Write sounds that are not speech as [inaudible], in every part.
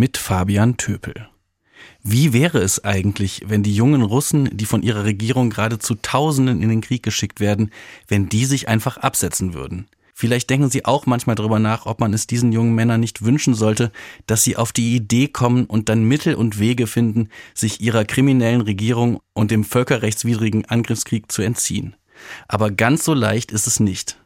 mit Fabian Töpel. Wie wäre es eigentlich, wenn die jungen Russen, die von ihrer Regierung gerade zu Tausenden in den Krieg geschickt werden, wenn die sich einfach absetzen würden? Vielleicht denken Sie auch manchmal darüber nach, ob man es diesen jungen Männern nicht wünschen sollte, dass sie auf die Idee kommen und dann Mittel und Wege finden, sich ihrer kriminellen Regierung und dem völkerrechtswidrigen Angriffskrieg zu entziehen. Aber ganz so leicht ist es nicht.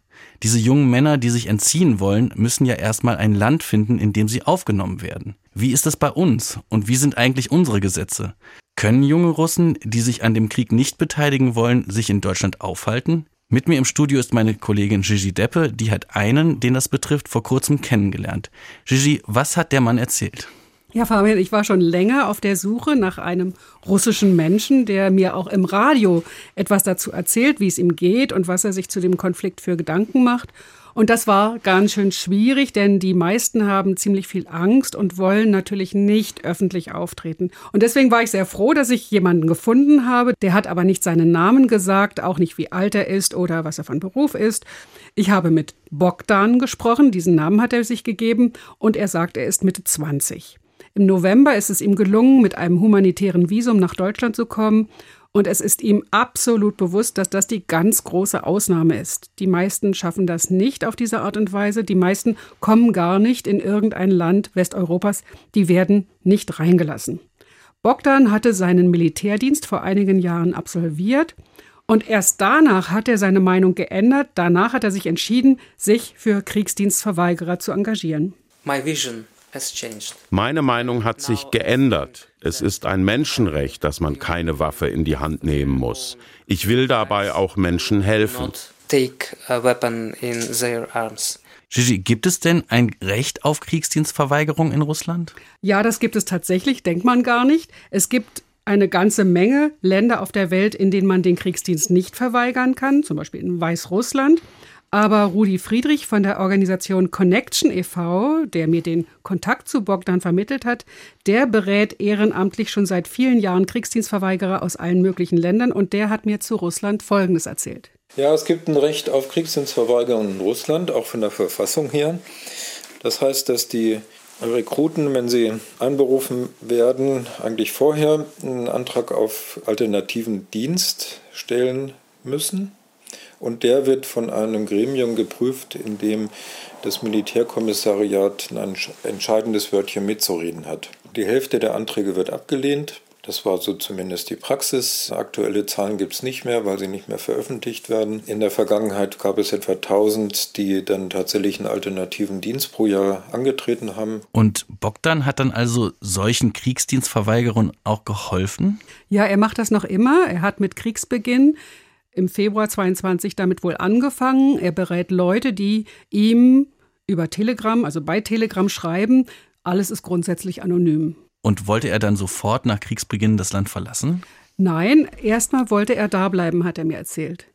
Diese jungen Männer, die sich entziehen wollen, müssen ja erstmal ein Land finden, in dem sie aufgenommen werden. Wie ist das bei uns? Und wie sind eigentlich unsere Gesetze? Können junge Russen, die sich an dem Krieg nicht beteiligen wollen, sich in Deutschland aufhalten? Mit mir im Studio ist meine Kollegin Gigi Deppe, die hat einen, den das betrifft, vor kurzem kennengelernt. Gigi, was hat der Mann erzählt? Ja, Fabian, ich war schon länger auf der Suche nach einem russischen Menschen, der mir auch im Radio etwas dazu erzählt, wie es ihm geht und was er sich zu dem Konflikt für Gedanken macht. Und das war ganz schön schwierig, denn die meisten haben ziemlich viel Angst und wollen natürlich nicht öffentlich auftreten. Und deswegen war ich sehr froh, dass ich jemanden gefunden habe. Der hat aber nicht seinen Namen gesagt, auch nicht wie alt er ist oder was er von Beruf ist. Ich habe mit Bogdan gesprochen, diesen Namen hat er sich gegeben, und er sagt, er ist Mitte 20. Im November ist es ihm gelungen, mit einem humanitären Visum nach Deutschland zu kommen. Und es ist ihm absolut bewusst, dass das die ganz große Ausnahme ist. Die meisten schaffen das nicht auf diese Art und Weise. Die meisten kommen gar nicht in irgendein Land Westeuropas. Die werden nicht reingelassen. Bogdan hatte seinen Militärdienst vor einigen Jahren absolviert. Und erst danach hat er seine Meinung geändert. Danach hat er sich entschieden, sich für Kriegsdienstverweigerer zu engagieren. My vision meine Meinung hat sich geändert. Es ist ein Menschenrecht, dass man keine Waffe in die Hand nehmen muss. Ich will dabei auch Menschen helfen. Gigi, gibt es denn ein Recht auf Kriegsdienstverweigerung in Russland? Ja, das gibt es tatsächlich, denkt man gar nicht. Es gibt eine ganze Menge Länder auf der Welt, in denen man den Kriegsdienst nicht verweigern kann, zum Beispiel in Weißrussland. Aber Rudi Friedrich von der Organisation Connection e.V., der mir den Kontakt zu Bogdan vermittelt hat, der berät ehrenamtlich schon seit vielen Jahren Kriegsdienstverweigerer aus allen möglichen Ländern und der hat mir zu Russland Folgendes erzählt. Ja, es gibt ein Recht auf Kriegsdienstverweigerung in Russland, auch von der Verfassung her. Das heißt, dass die Rekruten, wenn sie einberufen werden, eigentlich vorher einen Antrag auf alternativen Dienst stellen müssen. Und der wird von einem Gremium geprüft, in dem das Militärkommissariat ein entscheidendes Wörtchen mitzureden hat. Die Hälfte der Anträge wird abgelehnt. Das war so zumindest die Praxis. Aktuelle Zahlen gibt es nicht mehr, weil sie nicht mehr veröffentlicht werden. In der Vergangenheit gab es etwa 1000, die dann tatsächlich einen alternativen Dienst pro Jahr angetreten haben. Und Bogdan hat dann also solchen Kriegsdienstverweigerern auch geholfen? Ja, er macht das noch immer. Er hat mit Kriegsbeginn im Februar 22 damit wohl angefangen. Er berät Leute, die ihm über Telegram, also bei Telegram schreiben. Alles ist grundsätzlich anonym. Und wollte er dann sofort nach Kriegsbeginn das Land verlassen? Nein, erstmal wollte er da bleiben, hat er mir erzählt.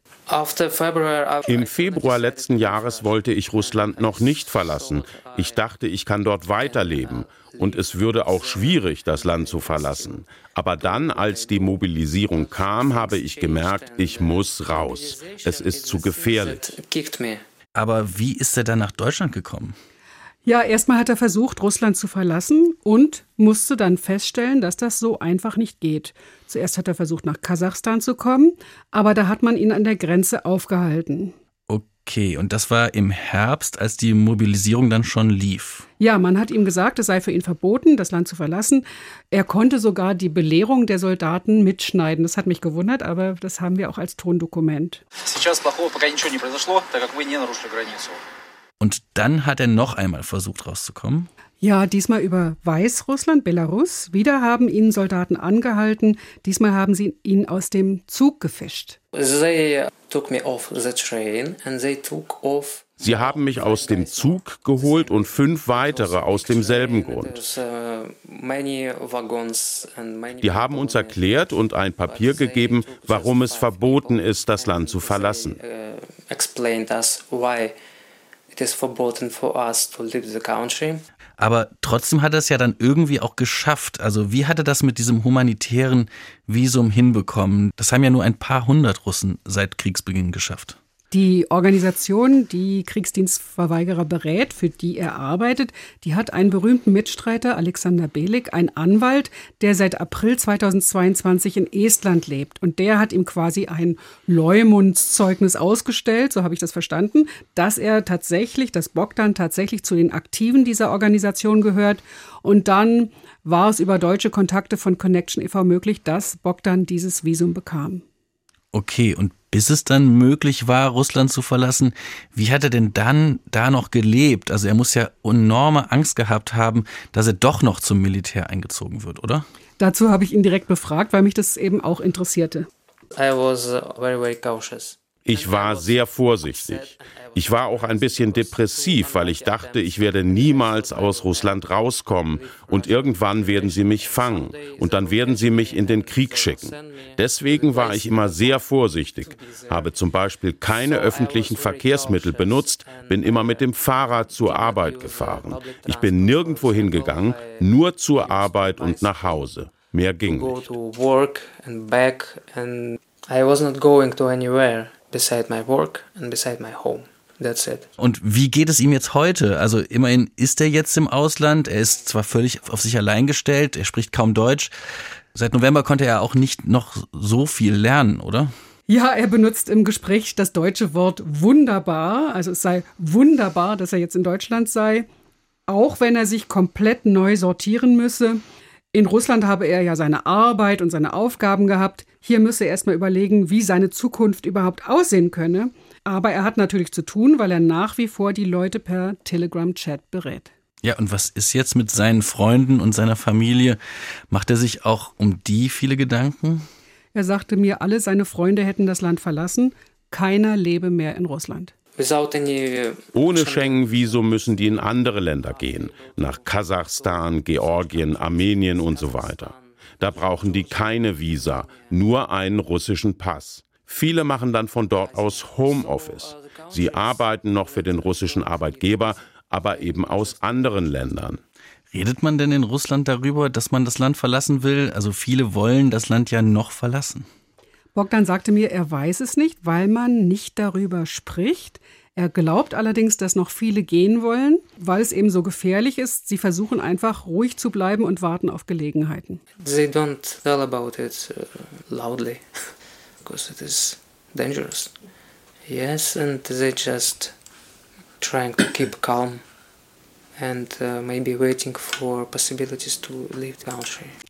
Im Februar letzten Jahres wollte ich Russland noch nicht verlassen. Ich dachte, ich kann dort weiterleben und es würde auch schwierig, das Land zu verlassen. Aber dann, als die Mobilisierung kam, habe ich gemerkt, ich muss raus. Es ist zu gefährlich. Aber wie ist er dann nach Deutschland gekommen? Ja, erstmal hat er versucht, Russland zu verlassen und musste dann feststellen, dass das so einfach nicht geht. Zuerst hat er versucht, nach Kasachstan zu kommen, aber da hat man ihn an der Grenze aufgehalten. Okay, und das war im Herbst, als die Mobilisierung dann schon lief. Ja, man hat ihm gesagt, es sei für ihn verboten, das Land zu verlassen. Er konnte sogar die Belehrung der Soldaten mitschneiden. Das hat mich gewundert, aber das haben wir auch als Tondokument. Und dann hat er noch einmal versucht rauszukommen. Ja, diesmal über Weißrussland, Belarus. Wieder haben ihn Soldaten angehalten. Diesmal haben sie ihn aus dem Zug gefischt. Sie haben mich aus dem Zug geholt und fünf weitere aus demselben Grund. Die haben uns erklärt und ein Papier gegeben, warum es verboten ist, das Land zu verlassen. Aber trotzdem hat er es ja dann irgendwie auch geschafft. Also wie hat er das mit diesem humanitären Visum hinbekommen? Das haben ja nur ein paar hundert Russen seit Kriegsbeginn geschafft. Die Organisation, die Kriegsdienstverweigerer berät, für die er arbeitet, die hat einen berühmten Mitstreiter, Alexander Belik, einen Anwalt, der seit April 2022 in Estland lebt. Und der hat ihm quasi ein Leumundszeugnis ausgestellt, so habe ich das verstanden, dass er tatsächlich, dass Bogdan tatsächlich zu den Aktiven dieser Organisation gehört. Und dann war es über deutsche Kontakte von Connection e.V. möglich, dass Bogdan dieses Visum bekam. Okay, und bis es dann möglich war, Russland zu verlassen, wie hat er denn dann da noch gelebt? Also er muss ja enorme Angst gehabt haben, dass er doch noch zum Militär eingezogen wird, oder? Dazu habe ich ihn direkt befragt, weil mich das eben auch interessierte. I was uh, very, very cautious. Ich war sehr vorsichtig. Ich war auch ein bisschen depressiv, weil ich dachte, ich werde niemals aus Russland rauskommen und irgendwann werden sie mich fangen und dann werden sie mich in den Krieg schicken. Deswegen war ich immer sehr vorsichtig, habe zum Beispiel keine öffentlichen Verkehrsmittel benutzt, bin immer mit dem Fahrrad zur Arbeit gefahren. Ich bin nirgendwo hingegangen, nur zur Arbeit und nach Hause. Mehr ging nicht. Beside my work and beside my home. That's it. Und wie geht es ihm jetzt heute? Also immerhin ist er jetzt im Ausland. Er ist zwar völlig auf sich allein gestellt, er spricht kaum Deutsch. Seit November konnte er auch nicht noch so viel lernen, oder? Ja, er benutzt im Gespräch das deutsche Wort wunderbar. Also es sei wunderbar, dass er jetzt in Deutschland sei, auch wenn er sich komplett neu sortieren müsse. In Russland habe er ja seine Arbeit und seine Aufgaben gehabt. Hier müsse er erstmal überlegen, wie seine Zukunft überhaupt aussehen könne. Aber er hat natürlich zu tun, weil er nach wie vor die Leute per Telegram-Chat berät. Ja, und was ist jetzt mit seinen Freunden und seiner Familie? Macht er sich auch um die viele Gedanken? Er sagte mir, alle seine Freunde hätten das Land verlassen. Keiner lebe mehr in Russland. Ohne Schengen-Visum müssen die in andere Länder gehen, nach Kasachstan, Georgien, Armenien und so weiter. Da brauchen die keine Visa, nur einen russischen Pass. Viele machen dann von dort aus Homeoffice. Sie arbeiten noch für den russischen Arbeitgeber, aber eben aus anderen Ländern. Redet man denn in Russland darüber, dass man das Land verlassen will? Also viele wollen das Land ja noch verlassen. Bogdan sagte mir, er weiß es nicht, weil man nicht darüber spricht. Er glaubt allerdings, dass noch viele gehen wollen, weil es eben so gefährlich ist. Sie versuchen einfach ruhig zu bleiben und warten auf Gelegenheiten. They don't tell about it uh, loudly [laughs] because it is dangerous. Yes, and they just trying to keep calm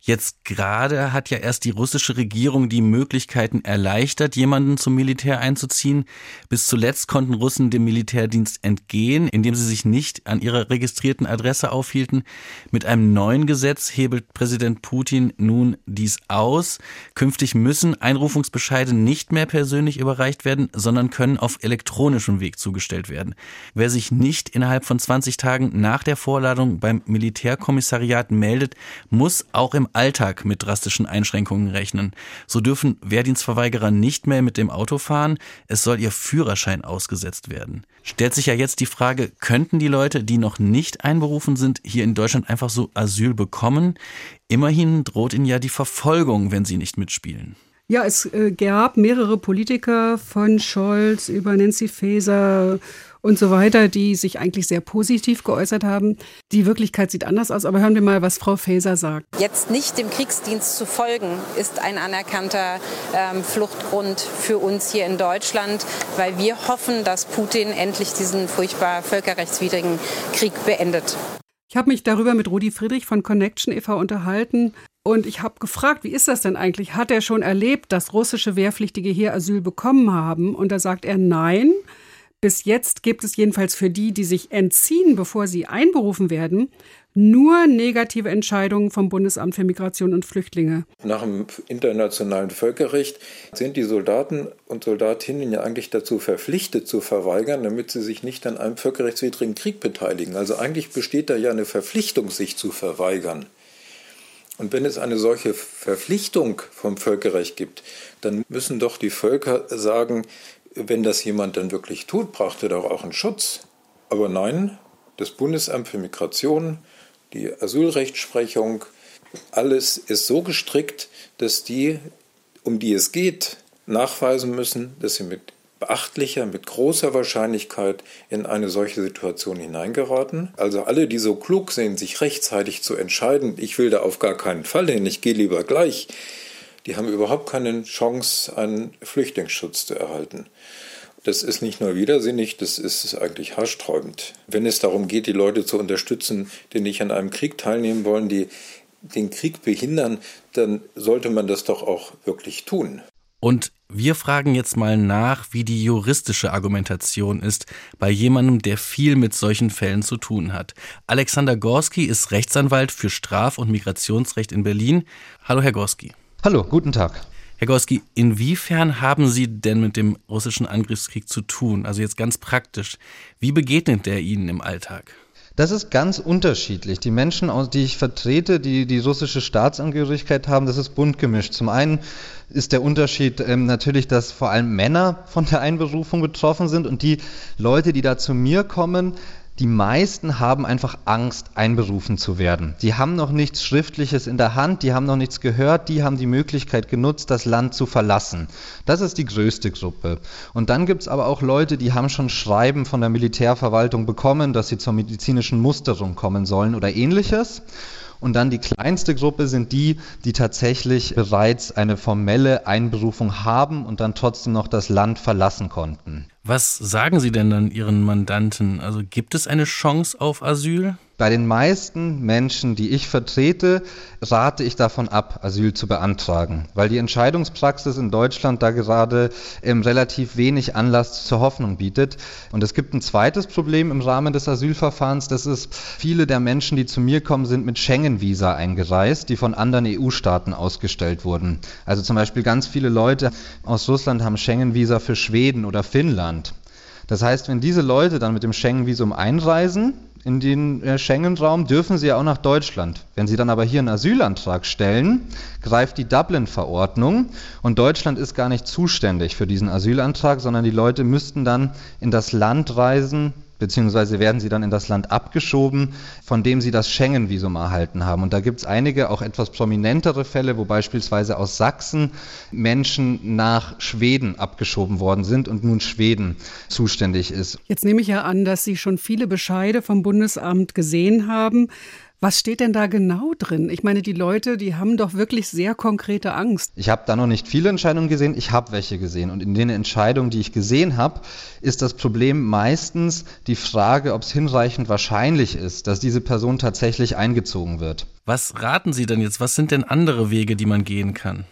Jetzt gerade hat ja erst die russische Regierung die Möglichkeiten erleichtert, jemanden zum Militär einzuziehen. Bis zuletzt konnten Russen dem Militärdienst entgehen, indem sie sich nicht an ihrer registrierten Adresse aufhielten. Mit einem neuen Gesetz hebelt Präsident Putin nun dies aus. Künftig müssen Einrufungsbescheide nicht mehr persönlich überreicht werden, sondern können auf elektronischem Weg zugestellt werden. Wer sich nicht innerhalb von 20 Tagen nach der Vorladung beim Militärkommissariat meldet, muss auch im Alltag mit drastischen Einschränkungen rechnen. So dürfen Wehrdienstverweigerer nicht mehr mit dem Auto fahren, es soll ihr Führerschein ausgesetzt werden. Stellt sich ja jetzt die Frage, könnten die Leute, die noch nicht einberufen sind, hier in Deutschland einfach so Asyl bekommen? Immerhin droht ihnen ja die Verfolgung, wenn sie nicht mitspielen. Ja, es äh, gab mehrere Politiker von Scholz über Nancy Faeser und so weiter, die sich eigentlich sehr positiv geäußert haben. Die Wirklichkeit sieht anders aus, aber hören wir mal, was Frau Faeser sagt. Jetzt nicht dem Kriegsdienst zu folgen, ist ein anerkannter ähm, Fluchtgrund für uns hier in Deutschland, weil wir hoffen, dass Putin endlich diesen furchtbar völkerrechtswidrigen Krieg beendet. Ich habe mich darüber mit Rudi Friedrich von Connection e.V. unterhalten und ich habe gefragt, wie ist das denn eigentlich? Hat er schon erlebt, dass russische Wehrpflichtige hier Asyl bekommen haben? Und da sagt er nein. Bis jetzt gibt es jedenfalls für die, die sich entziehen, bevor sie einberufen werden, nur negative Entscheidungen vom Bundesamt für Migration und Flüchtlinge. Nach dem internationalen Völkerrecht sind die Soldaten und Soldatinnen ja eigentlich dazu verpflichtet zu verweigern, damit sie sich nicht an einem völkerrechtswidrigen Krieg beteiligen. Also eigentlich besteht da ja eine Verpflichtung, sich zu verweigern. Und wenn es eine solche Verpflichtung vom Völkerrecht gibt, dann müssen doch die Völker sagen, wenn das jemand dann wirklich tut, braucht er doch auch einen Schutz. Aber nein, das Bundesamt für Migration, die Asylrechtsprechung, alles ist so gestrickt, dass die, um die es geht, nachweisen müssen, dass sie mit beachtlicher, mit großer Wahrscheinlichkeit in eine solche Situation hineingeraten. Also alle, die so klug sind, sich rechtzeitig zu entscheiden, ich will da auf gar keinen Fall hin, ich gehe lieber gleich, die haben überhaupt keine Chance, einen Flüchtlingsschutz zu erhalten. Das ist nicht nur widersinnig, das ist eigentlich haarsträubend. Wenn es darum geht, die Leute zu unterstützen, die nicht an einem Krieg teilnehmen wollen, die den Krieg behindern, dann sollte man das doch auch wirklich tun. Und wir fragen jetzt mal nach, wie die juristische Argumentation ist bei jemandem, der viel mit solchen Fällen zu tun hat. Alexander Gorski ist Rechtsanwalt für Straf- und Migrationsrecht in Berlin. Hallo, Herr Gorski. Hallo, guten Tag. Herr Gorski, inwiefern haben Sie denn mit dem russischen Angriffskrieg zu tun? Also jetzt ganz praktisch. Wie begegnet der Ihnen im Alltag? Das ist ganz unterschiedlich. Die Menschen, die ich vertrete, die die russische Staatsangehörigkeit haben, das ist bunt gemischt. Zum einen ist der Unterschied ähm, natürlich, dass vor allem Männer von der Einberufung betroffen sind und die Leute, die da zu mir kommen, die meisten haben einfach Angst, einberufen zu werden. Die haben noch nichts Schriftliches in der Hand, die haben noch nichts gehört, die haben die Möglichkeit genutzt, das Land zu verlassen. Das ist die größte Gruppe. Und dann gibt es aber auch Leute, die haben schon Schreiben von der Militärverwaltung bekommen, dass sie zur medizinischen Musterung kommen sollen oder ähnliches. Und dann die kleinste Gruppe sind die, die tatsächlich bereits eine formelle Einberufung haben und dann trotzdem noch das Land verlassen konnten. Was sagen Sie denn dann Ihren Mandanten? Also gibt es eine Chance auf Asyl? Bei den meisten Menschen, die ich vertrete, rate ich davon ab, Asyl zu beantragen, weil die Entscheidungspraxis in Deutschland da gerade ähm, relativ wenig Anlass zur Hoffnung bietet. Und es gibt ein zweites Problem im Rahmen des Asylverfahrens, das ist, viele der Menschen, die zu mir kommen, sind mit Schengen-Visa eingereist, die von anderen EU-Staaten ausgestellt wurden. Also zum Beispiel ganz viele Leute aus Russland haben Schengen-Visa für Schweden oder Finnland. Das heißt, wenn diese Leute dann mit dem Schengen-Visum einreisen, in den äh, Schengen-Raum, dürfen sie ja auch nach Deutschland. Wenn sie dann aber hier einen Asylantrag stellen, greift die Dublin-Verordnung und Deutschland ist gar nicht zuständig für diesen Asylantrag, sondern die Leute müssten dann in das Land reisen, beziehungsweise werden sie dann in das Land abgeschoben, von dem sie das Schengen-Visum erhalten haben. Und da gibt es einige auch etwas prominentere Fälle, wo beispielsweise aus Sachsen Menschen nach Schweden abgeschoben worden sind und nun Schweden zuständig ist. Jetzt nehme ich ja an, dass Sie schon viele Bescheide vom Bundesamt gesehen haben. Was steht denn da genau drin? Ich meine, die Leute, die haben doch wirklich sehr konkrete Angst. Ich habe da noch nicht viele Entscheidungen gesehen, ich habe welche gesehen. Und in den Entscheidungen, die ich gesehen habe, ist das Problem meistens die Frage, ob es hinreichend wahrscheinlich ist, dass diese Person tatsächlich eingezogen wird. Was raten Sie denn jetzt? Was sind denn andere Wege, die man gehen kann?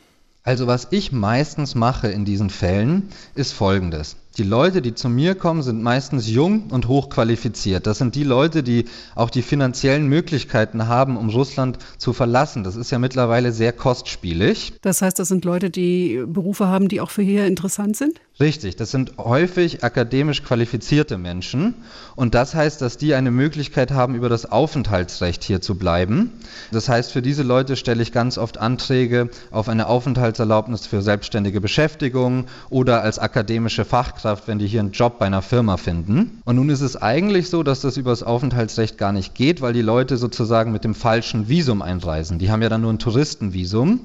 Also was ich meistens mache in diesen Fällen, ist Folgendes. Die Leute, die zu mir kommen, sind meistens jung und hochqualifiziert. Das sind die Leute, die auch die finanziellen Möglichkeiten haben, um Russland zu verlassen. Das ist ja mittlerweile sehr kostspielig. Das heißt, das sind Leute, die Berufe haben, die auch für hier interessant sind? Richtig, das sind häufig akademisch qualifizierte Menschen und das heißt, dass die eine Möglichkeit haben, über das Aufenthaltsrecht hier zu bleiben. Das heißt, für diese Leute stelle ich ganz oft Anträge auf eine Aufenthaltserlaubnis für selbstständige Beschäftigung oder als akademische Fachkraft, wenn die hier einen Job bei einer Firma finden. Und nun ist es eigentlich so, dass das über das Aufenthaltsrecht gar nicht geht, weil die Leute sozusagen mit dem falschen Visum einreisen. Die haben ja dann nur ein Touristenvisum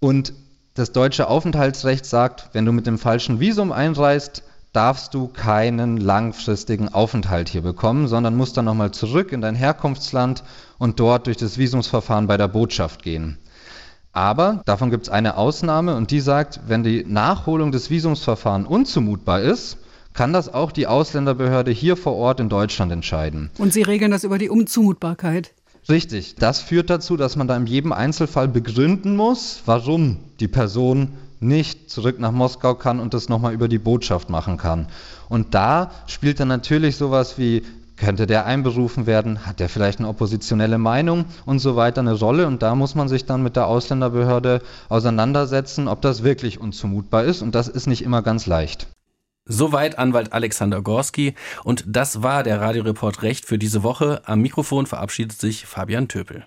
und das deutsche Aufenthaltsrecht sagt, wenn du mit dem falschen Visum einreist, darfst du keinen langfristigen Aufenthalt hier bekommen, sondern musst dann nochmal zurück in dein Herkunftsland und dort durch das Visumsverfahren bei der Botschaft gehen. Aber davon gibt es eine Ausnahme und die sagt, wenn die Nachholung des Visumsverfahrens unzumutbar ist, kann das auch die Ausländerbehörde hier vor Ort in Deutschland entscheiden. Und Sie regeln das über die Unzumutbarkeit? Richtig. Das führt dazu, dass man da in jedem Einzelfall begründen muss, warum die Person nicht zurück nach Moskau kann und das nochmal über die Botschaft machen kann. Und da spielt dann natürlich sowas wie, könnte der einberufen werden, hat der vielleicht eine oppositionelle Meinung und so weiter eine Rolle. Und da muss man sich dann mit der Ausländerbehörde auseinandersetzen, ob das wirklich unzumutbar ist. Und das ist nicht immer ganz leicht. Soweit Anwalt Alexander Gorski. Und das war der Radioreport Recht für diese Woche. Am Mikrofon verabschiedet sich Fabian Töpel.